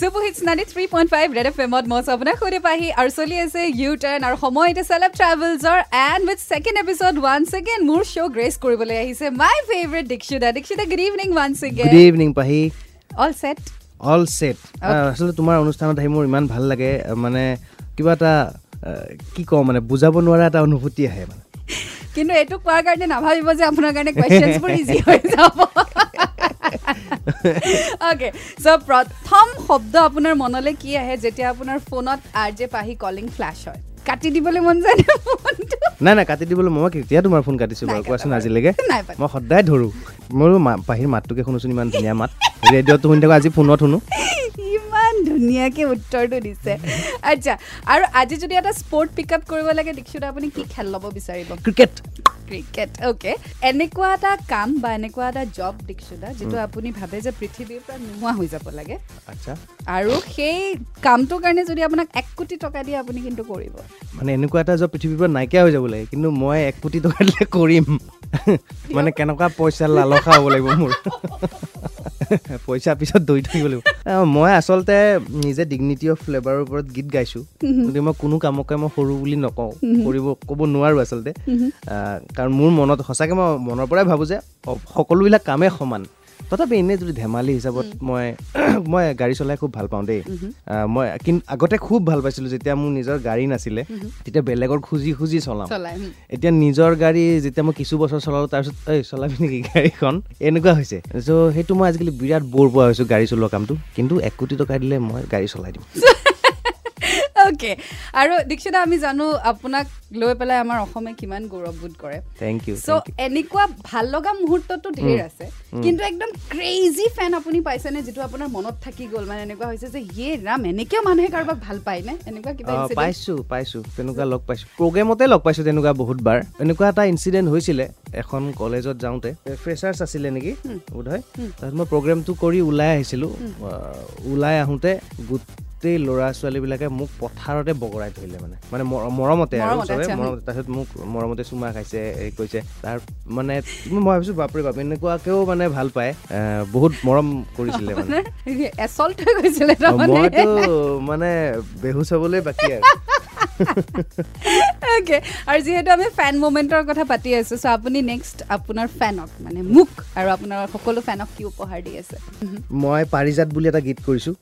Super hits ninety three point five Red F এমত মই আপোনাক সুধি পাহি আৰু চলি আছে ইউ টাৰ্ণ আৰু সময় এতিয়া celeb ট্ৰেভেলছৰ and with second episode one second মোৰ শ্ব' গ্ৰেচ কৰিবলৈ আহিছে। My favourite Dikshita Dikshita good evening one second good evening Pahi. All set all set আচলতে তোমাৰ অনুষ্ঠানত আহি মোৰ ইমান ভাল লাগে মানে কিবা এটা কি কওঁ মানে বুজাব নোৱাৰা এটা অনুভূতি আহে মানে। কিন্তু এইটো কোৱাৰ কাৰণে নাভাবিব যে আপোনাৰ কাৰণে কুৱেশ্যনছবোৰ ইজি হৈ যাব। অ'কে চ' প্ৰথম শব্দ আপোনাৰ মনলৈ কি আহে যেতিয়া আপোনাৰ ফোনত R J Pahi calling flash হয়? কাটি দিবলৈ মন যায় নাই নাই কাটি দিবলৈ মই কেতিয়া তোমাৰ ফোন কাটিছো বাৰু? কোৱাচোন আজিলৈকে। মই সদায় ধৰোঁ। মোৰো পাহিৰ মাতটোকে শুনোচোন ইমান ধুনীয়া মাত। ৰেডিঅ'টো শুনি থাকোঁ আজি ফোনত শুনো। ইমান ধুনীয়াকৈ উত্তৰটো দিছে। আচ্ছা আৰু আজি যদি এটা স্পৰ্ট পিক আপ কৰিব লাগে দীক্ষিত আপুনি কি খেল ল'ব বিচাৰিব? ক্ৰিকেট ক্ৰিকেট অ'কে এনেকুৱা এটা কাম বা এনেকুৱা এটা জব দীক্ষিতা যিটো আপুনি ভাবে যে পৃথিৱীৰ পৰা নোহোৱা হৈ যাব লাগে। আৰু সেই কামটোৰ কাৰণে যদি আপোনাক এক কোটি টকা দিয়ে আপুনি কিন্তু কৰিব। মানে এনেকুৱা এটা জব পৃথিৱীৰ পৰা নাইকিয়া হৈ যাব লাগে কিন্তু মই এক কোটি টকা দিলে কৰিম। মানে কেনেকুৱা পইচা লালসা হ'ব লাগিব মোৰ। পইচা পিছত দৌৰি থাকিব লাগিব। মই আচলতে নিজে ডিগনিটি অফ ফ্লেভাৰৰ ওপৰত গীত গাইছোঁ। গতিকে মই কোনো কামকে মই সৰু বুলি নকওঁ কৰিব ক'ব নোৱাৰোঁ আচলতে। কাৰণ মোৰ মনত সঁচাকৈ মই মনৰ পৰাই ভাবোঁ যে সকলোবিলাক কামেই সমান। তথাপি এনেই যদি ধেমালি হিচাপত মই মই গাড়ী চলাই খুব ভাল পাওঁ দেই। মই কিন্তু আগতে খুব ভাল পাইছিলোঁ যেতিয়া মোৰ নিজৰ গাড়ী নাছিলে তেতিয়া বেলেগৰ খুজি খুজি চলাওঁ। এতিয়া নিজৰ গাড়ী যেতিয়া মই কিছু বছৰ চলালোঁ তাৰপিছত এই চলাবি নেকি গাড়ীখন? এনেকুৱা হৈছে। চ' সেইটো মই আজিকালি বিৰাট বৰ পোৱা হৈছোঁ গাড়ী চলোৱা কামটো। কিন্তু এক কোটি টকা দিলে মই গাড়ী চলাই দিম। অ'কে আৰু দীক্ষিতা আমি জানো আপোনাক লৈ পেলাই আমাৰ অসমে কিমান গৌৰৱবোধ কৰে। থেংক ইউ চ' এনেকুৱা ভাল লগা মুহূৰ্তটো ধেৰ আছে। কিন্তু একদম ক্ৰেজি ফেন আপুনি পাইছেনে যিটো আপোনাৰ মনত থাকি গ'ল? মানে এনেকুৱা হৈছে যে ইয়ে ৰাম এনেকেও মানুহে কাৰোবাক ভাল পায়নে? এনেকুৱা কিবা পাইছোঁ পাইছোঁ। তেনেকুৱা লগ পাইছোঁ। প্ৰগ্ৰেমতে লগ পাইছোঁ তেনেকুৱা বহুতবাৰ এনেকুৱা এটা ইঞ্চিডেণ্ট হৈছিলে এখন কলেজত যাওঁতে। ফ্ৰেচাৰ্ছ আছিলে নেকি বোধহয়? তাৰপিছত মই প্ৰগ্ৰেমটো কৰি ওলাই আহিছিলোঁ। ওলাই আহোঁতে গোট গোটেই ল'ৰা ছোৱালীবিলাকে মোক পথাৰতে বগৰাই ধৰিলে মানে। মানে মৰমতে আৰু মৰমতে তাৰপিছত মোক মৰমতে চুমা খাইছে হেৰি কৈছে। তাৰ মানে মই ভাবিছোঁ বাপৰে বাপ এনেকুৱাকেও মানে ভাল পায়। বহুত মৰম কৰিছিলে মানে। মইতো মানে বেহুচ হ'বলৈ বাকী আৰু। অ'কে আৰু যিহেতু আমি ফেন মুমেণ্টৰ কথা পাতি আছোঁ চ' আপুনি নেক্সট আপোনাৰ ফেনক মানে মোক আৰু আপোনাৰ সকলো ফেনক কি উপহাৰ দি আছে? মই পাৰিজাত বুলি এটা গীত কৰিছোঁ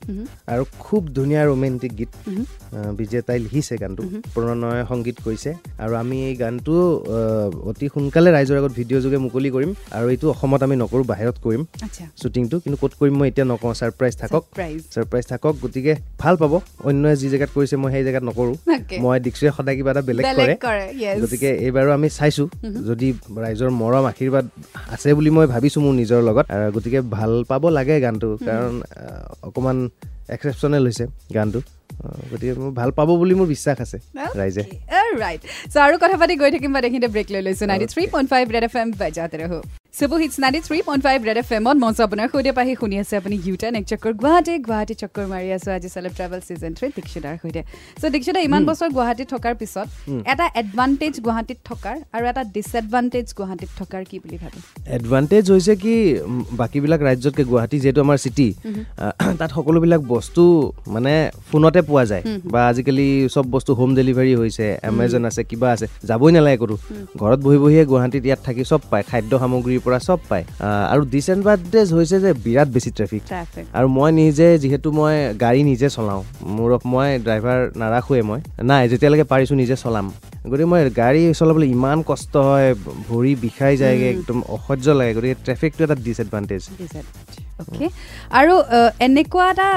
আৰু খুব ধুনীয়া ৰোমেণ্টিক গীত। বিজেতাই লিখিছে গানটো। প্ৰণয় সংগীত কৰিছে। আৰু আমি এই গানটো অতি সোনকালে ৰাইজৰ আগত ভিডিঅ' যোগে মুকলি কৰিম। আৰু এইটো অসমত আমি নকৰোঁ বাহিৰত কৰিম। শ্বুটিংটো কিন্তু ক'ত কৰিম মই এতিয়া নকওঁ ছাৰপ্ৰাইজ থাকক। ছাৰপ্ৰাইজ থাকক গতিকে ভাল পাব। অন্যই যি জেগাত কৰিছে মই সেই জেগাত নকৰোঁ। মই দীক্ষুৱে সদায় কিবা এটা বেলেগ কৰে। গতিকে এইবাৰো আমি চাইছোঁ। যদি ৰাইজৰ মৰম আশীৰ্বাদ আছে বুলি মই ভাবিছোঁ মোৰ নিজৰ লগত গতিকে ভাল পাব লাগে গানটো কাৰণ অকণমান এক্সেপশ্যনেল হৈছে গানটো। গতিকে মোৰ ভাল পাব বুলি মোৰ বিশ্বাস আছে ৰাইজে। ৰাইট চ' আৰু কথা পাতি গৈ থাকিম বা দেখিতে ব্ৰেক লৈ লৈছোঁ। Ninety three point five Red F M বাজাতে ৰহো। Super hits ninety three point five Red F এমত মঞ্চ আপোনাৰ সৈতে পাহি শুনি আছে আপুনি ইউটাৰ্ণ এক চক্কৰ গুৱাহাটী গুৱাহাটী চক্কৰ মাৰি আছোঁ আজি চেলেব ট্ৰেভেল ছিজন থ্ৰী দীক্ষিতাৰ সৈতে। চ' দীক্ষিতা ইমান বছৰ গুৱাহাটীত থকাৰ পিছত এটা এডভান্টেজ গুৱাহাটীত থকাৰ আৰু এটা ডিছএডভান্টেজ গুৱাহাটীত থকাৰ কি বুলি ভাবে? এডভান্টেজ হৈছে কি বাকীবিলাক ৰাজ্যতকৈ গুৱাহাটী যিহেতু আমাৰ চিটি তাত সকলোবিলাক বস্তু মানে ফোনতে পোৱা যায়। বা আজিকালি চব বস্তু হোম ডেলিভাৰী হৈছে এমেজন আছে কিবা আছে যাবই নালাগে ক'তো। ঘৰত বহি বহিয়ে গুৱাহাটীত ইয়াত থাকি চব পায় খাদ্য সামগ্ৰীৰ পৰা চব পায়। আৰু ডিচএডভান্টেজ হৈছে যে বিৰাট বেছি ট্ৰেফিক আৰু মই নিজে যিহেতু মই গাড়ী নিজে চলাওঁ মোৰ মই ড্ৰাইভাৰ নাৰাখোৱে মই নাই যেতিয়ালৈকে পাৰিছোঁ নিজে চলাম। গতিকে মই গাড়ী চলাবলৈ ইমান কষ্ট হয় ভৰি বিষাই যায়গৈ একদম অসহ্য লাগে গতিকে ট্ৰেফিকটো এটা ডিচএডভান্টেজ আৰু এনেকুৱা এটা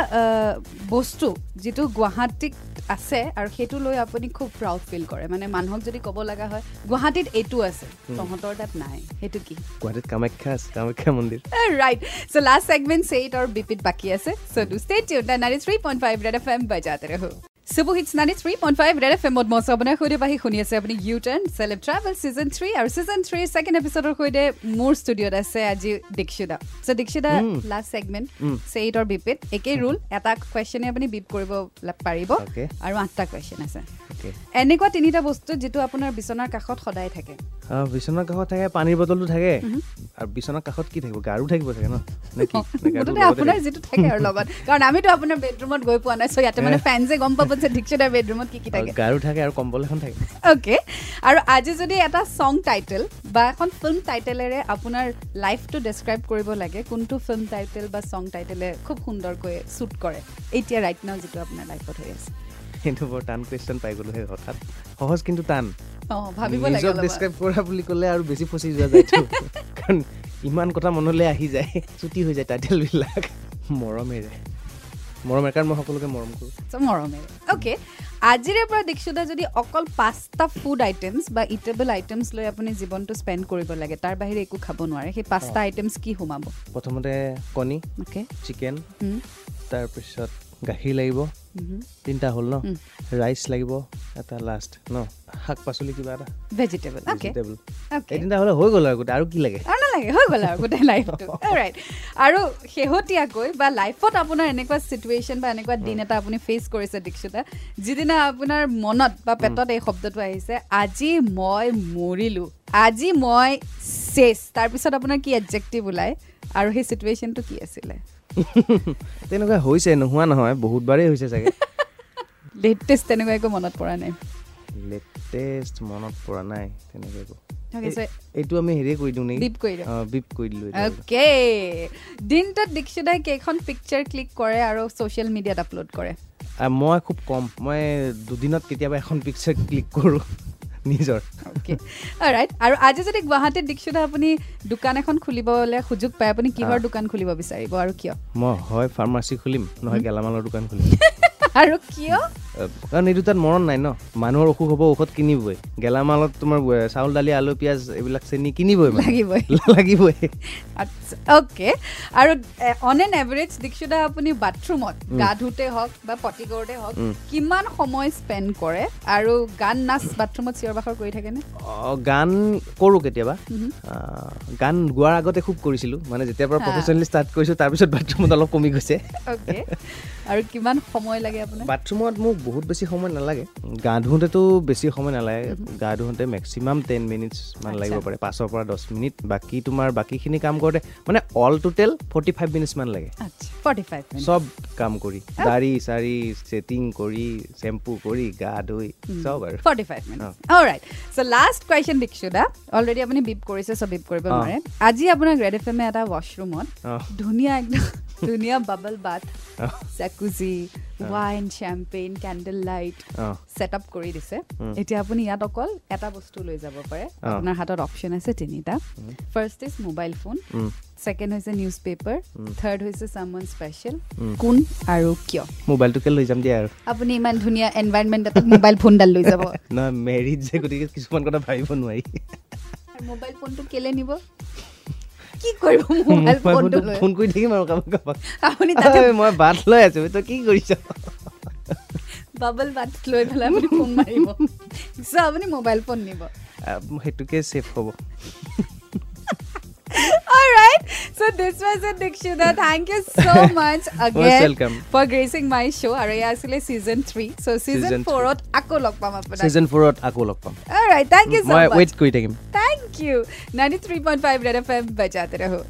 বস্তু যিটো গুৱাহাটীত আছে আৰু সেইটো লৈ আপুনি খুব প্ৰাউড ফিল কৰে। মানে মানুহক যদি ক'ব লগা হয় গুৱাহাটীত এইটো আছে তহঁতৰ তাত নাই সেইটো কি? গুৱাহাটীত কামাখ্যা আছে কামাখ্যা মন্দিৰ। ৰাইট চ' লাষ্ট ছেগমেণ্ট চেইট আৰু বিপিত বাকী আছে। চ' two state ninety three point five Red F M বাজাতে ৰহো। Super hits ninety three point five Red F এমত মচ আপোনাৰ সৈতে পাহি শুনি আছে আপুনি U turn celeb travel season three আৰু ছিজন থ্ৰীৰ ছেকেণ্ড এপিছডৰ সৈতে মোৰ ষ্টুডিঅ'ত আছে আজি দীক্ষিতা চ' দীক্ষিতা লাষ্ট ছেগমেণ্ট চেইটৰ বিপিত একেই ৰুল এটা কুৱেশ্যনে আপুনি বিপ কৰিব পাৰিব. আৰু আঠটা কুৱেশ্যন আছে। এনেকুৱা তিনিটা বস্তু যিটো আপোনাৰ বিচনাৰ কাষত সদায় থাকে। বিচনাৰ কাষত থাকে পানীৰ বটলটো থাকে। আৰু বিচনাৰ কাষত কি থাকিব? গাৰু থাকিব চাগে ন? আপোনাৰ? যিটো থাকে আৰু লগত। কাৰণ আমিতো আপোনাৰ বেডৰুমত গৈ পোৱা নাই চ' ইয়াতে মানে ফেনছে গম পাব যে দীক্ষিতাৰ বেডৰুমত কি কি থাকে? গাৰু থাকে আৰু কম্বল এখন থাকে। অ'কে আৰু আজি যদি এটা ছং টাইটেল বা এখন ফিল্ম টাইটেলেৰে আপোনাৰ লাইফটো ডেছক্ৰাইব কৰিব লাগে কোনটো ফিল্ম টাইটেল বা ছং টাইটেলে খুব সুন্দৰকৈ শ্বুট কৰে এতিয়া ৰাইট নাও যিটো আপোনাৰ লাইফত হৈ আছে। সেইটো বৰ টান কুৱেশ্যন পাই গ'লো সেই হঠাৎ। সহজ কিন্তু টান। অঁ ভাবিব লাগে নিজক অলপমান। ডেছক্ৰাইব কৰা বুলি ক'লে আৰু বেছি ফচি যোৱা যায়তো। কাৰণ ইমান কথা মনলৈ আহি যায় ছুটি হৈ যায় টাইটেলবিলাক মৰমেৰে। মৰমেৰে কাৰণ মই সকলোকে মৰম কৰোঁ। চ' মৰমেৰে। অ'কে আজিৰে পৰা দীক্ষিতা যদি অকল পাঁচটা ফুড আইটেমছ বা ইটেবল আইটেমছ লৈ আপুনি জীৱনটো স্পেণ্ড কৰিব লাগে তাৰ বাহিৰে একো খাব নোৱাৰে সেই পাঁচটা আইটেমছ কি সোমাব? প্ৰথমতে কণী অ'কে চিকেন তাৰপিছত গাখীৰ লাগিব তিনিটা হ'ল ন। ৰাইচ লাগিব এটা লাষ্ট ন? শাক পাচলি কিবা এটা। ভেজিটেবল ভেজিটেবল এই তিনিটা হ'লে হৈ গ'ল আৰু গোটেই আৰু কি লাগে? নালাগে হৈ গ'ল আৰু গোটেই লাইফটো ৰাইট আৰু শেহতীয়াকৈ বা লাইফত আপোনাৰ এনেকুৱা চিটুৱেশ্যন বা এনেকুৱা দিন এটা আপুনি ফেচ কৰিছে দীক্ষিতা যিদিনা আপোনাৰ মনত বা পেটত এই শব্দটো আহিছে আজি মই মৰিলোঁ আজি মই চেছ তাৰপিছত আপোনাৰ কি এডজেক্টিভ ওলায় আৰু সেই চিটুৱেশ্যনটো কি আছিলে? তেনেকুৱা হৈছে নোহোৱা নহয় বহুতবাৰেই হৈছে চাগে। লেটেষ্ট তেনেকুৱা একো মনত পৰা নাই? লেটেষ্ট মনত পৰা নাই তেনেকৈ একো। এইটো আমি হেৰি কৰি দিওঁ নেকি beep কৰি দিওঁ। beep কৰি দিলোঁ। অ'কে দিনটোত দীক্ষিতাই কেইখন পিকচাৰ ক্লিক কৰে আৰু ছ'চিয়েল মিডিয়াত আপলোড কৰে? মই খুব কম মই দুদিনত কেতিয়াবা এখন পিকচাৰ ক্লিক কৰোঁ নিজৰ। অ'কে ৰাইট আৰু আজি যদি গুৱাহাটীত দীক্ষিতা আপুনি দোকান এখন খুলিবলৈ সুযোগ পায় আপুনি কিহৰ অ। দোকান খুলিব বিচাৰিব আৰু কিয়? মই হয় ফাৰ্মাচী খুলিম নহয় গেলামালৰ দোকান খুলিম। আৰু কিয়? কাৰণ এই দুটাত মৰণ নাই ন? মানুহৰ অসুখ হ'ব ঔষধ কিনিবই। গেলামালত তোমাৰ চাউল দালি আলু পিঁয়াজ এইবিলাক চেনি কিনিবই। লাগিবই। লাগিবই। অ'কে আৰু অন এন এভাৰেজ দীক্ষিতা আপুনি বাথৰুমত গা ধুতে হওক বা পটি কৰোঁতে হওক। কিমান সময় স্পেণ্ড কৰে? আৰু গান নাচ বাথৰুমত চিঞৰ বাখৰ কৰি থাকেনে? গান কৰোঁ কেতিয়াবা। গান গোৱাৰ আগতে খুব কৰিছিলোঁ। মানে যেতিয়াৰ পৰা। প্ৰফেচনেলি ষ্টাৰ্ট কৰিছোঁ তাৰপিছত বাথৰুমত অলপ কমি গৈছে। আৰু কিমান সময় লাগে আপোনাৰ? বাথৰুমত মোক বহুত বেছি সময় নালাগে। গা ধুওঁতেতো বেছি সময় নালাগে। গা ধুওঁতে মেক্সিমাম টেন মিনিটছ মান লাগিব। পাৰে পাঁচৰ পৰা দহ মিনিট। বাকী তোমাৰ বাকীখিনি কাম কৰোঁতে মানে all total forty five minutes মান লাগে। চব কাম কৰি দাড়ি চাৰি ছেটিং কৰি চেম্পু কৰি গা ধুই চব আৰু। Forty five minute right so' last question Dikshita already আপুনি বিপ কৰিছে চ' বিপ কৰিব। নোৱাৰে। আজি আপোনাৰ গ্ৰেড এফ এমে এটা ৱাছৰুমত অঁ। ধুনীয়া একদম ধুনীয়া bubble bath jacuzzi wine champagne candle light set up কৰি দিছে। এতিয়া আপুনি ইয়াত অকল এটা বস্তু লৈ যাব পাৰে। আপোনাৰ হাতত অপশ্যন আছে তিনিটা। First is mobile phone second হৈছে নিউজ পেপাৰ। থাৰ্ড হৈছে চামৱান স্পেচিয়েল। কোন আৰু কিয়? মোবাইলটোকে লৈ যাম দিয়া আৰু। আপুনি ইমান ধুনীয়া এনভাইৰমেণ্ট এটাত মোবাইল ফোনডাল লৈ যাব। নহয় মেৰিড যে গতিকে কিছুমান কথা ভাবিব নোৱাৰি। মোবাইল ফোনটো কেলে নিব? কি কৰিব মোবাইল ফোনটো ফোন কৰি থাকিম আৰু কাৰোবাক কাৰোবাক আপুনি তাতে মই বাট লৈ আছো তই কি কৰিছ বাবল বাট লৈ পেলাই আপুনি ফোন মাৰিব চ' আপুনি মোবাইল ফোন নিব সেইটোকে ছেফ হ'ব Alright, so this was it, Dikshita. Thank you so much again welcome. for gracing my show. এয়া আছিলে season 3. So season Season 4 ত আকৌ লগ পাম আপোনাক। ছিজন ফ'ৰত আকৌ লগ পাম Alright, thank you so মই much. ৱেইট কৰি থাকিম थैंक यू 93.5 रेड एफएम बजाते रहो।